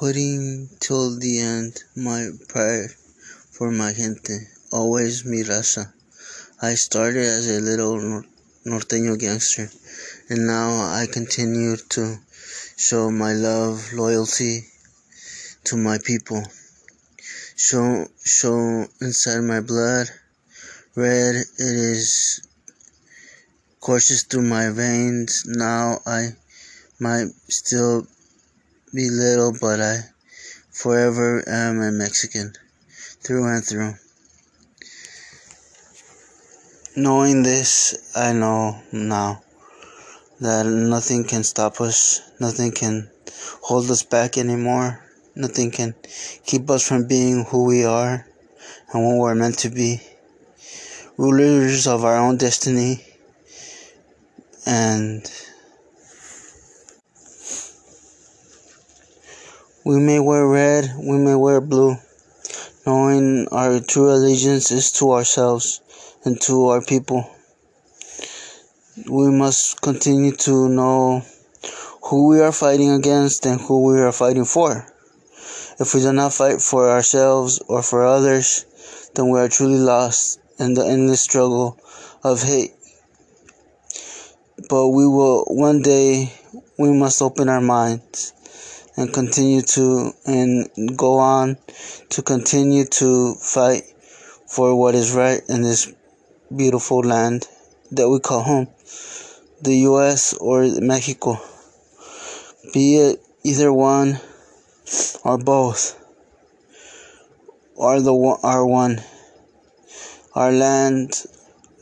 putting till the end my prayer for my gente, always mi raza. I started as a little norteño gangster, and now I continue to show my love, loyalty to my people. Show, show inside my blood, red it is courses through my veins. Now I might still be little, but I forever am a Mexican through and through. Knowing this, I know now that nothing can stop us, nothing can hold us back anymore, nothing can keep us from being who we are and what we're meant to be. Rulers of our own destiny and we may wear red, we may wear blue, knowing our true allegiance is to ourselves and to our people. We must continue to know who we are fighting against and who we are fighting for. If we do not fight for ourselves or for others, then we are truly lost in the endless struggle of hate but we will one day we must open our minds and continue to and go on to continue to fight for what is right in this beautiful land that we call home the US or Mexico. Be it either one or both. Are the are one. Our land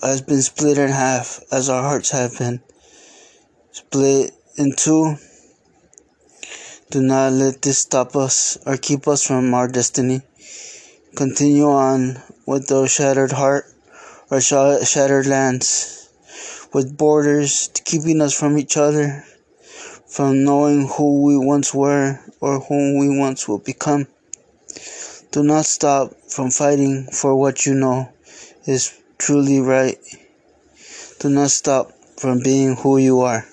has been split in half as our hearts have been split in two. Do not let this stop us or keep us from our destiny. Continue on with those shattered heart or shattered lands, with borders keeping us from each other, from knowing who we once were or whom we once will become. Do not stop from fighting for what you know is truly right. Do not stop from being who you are.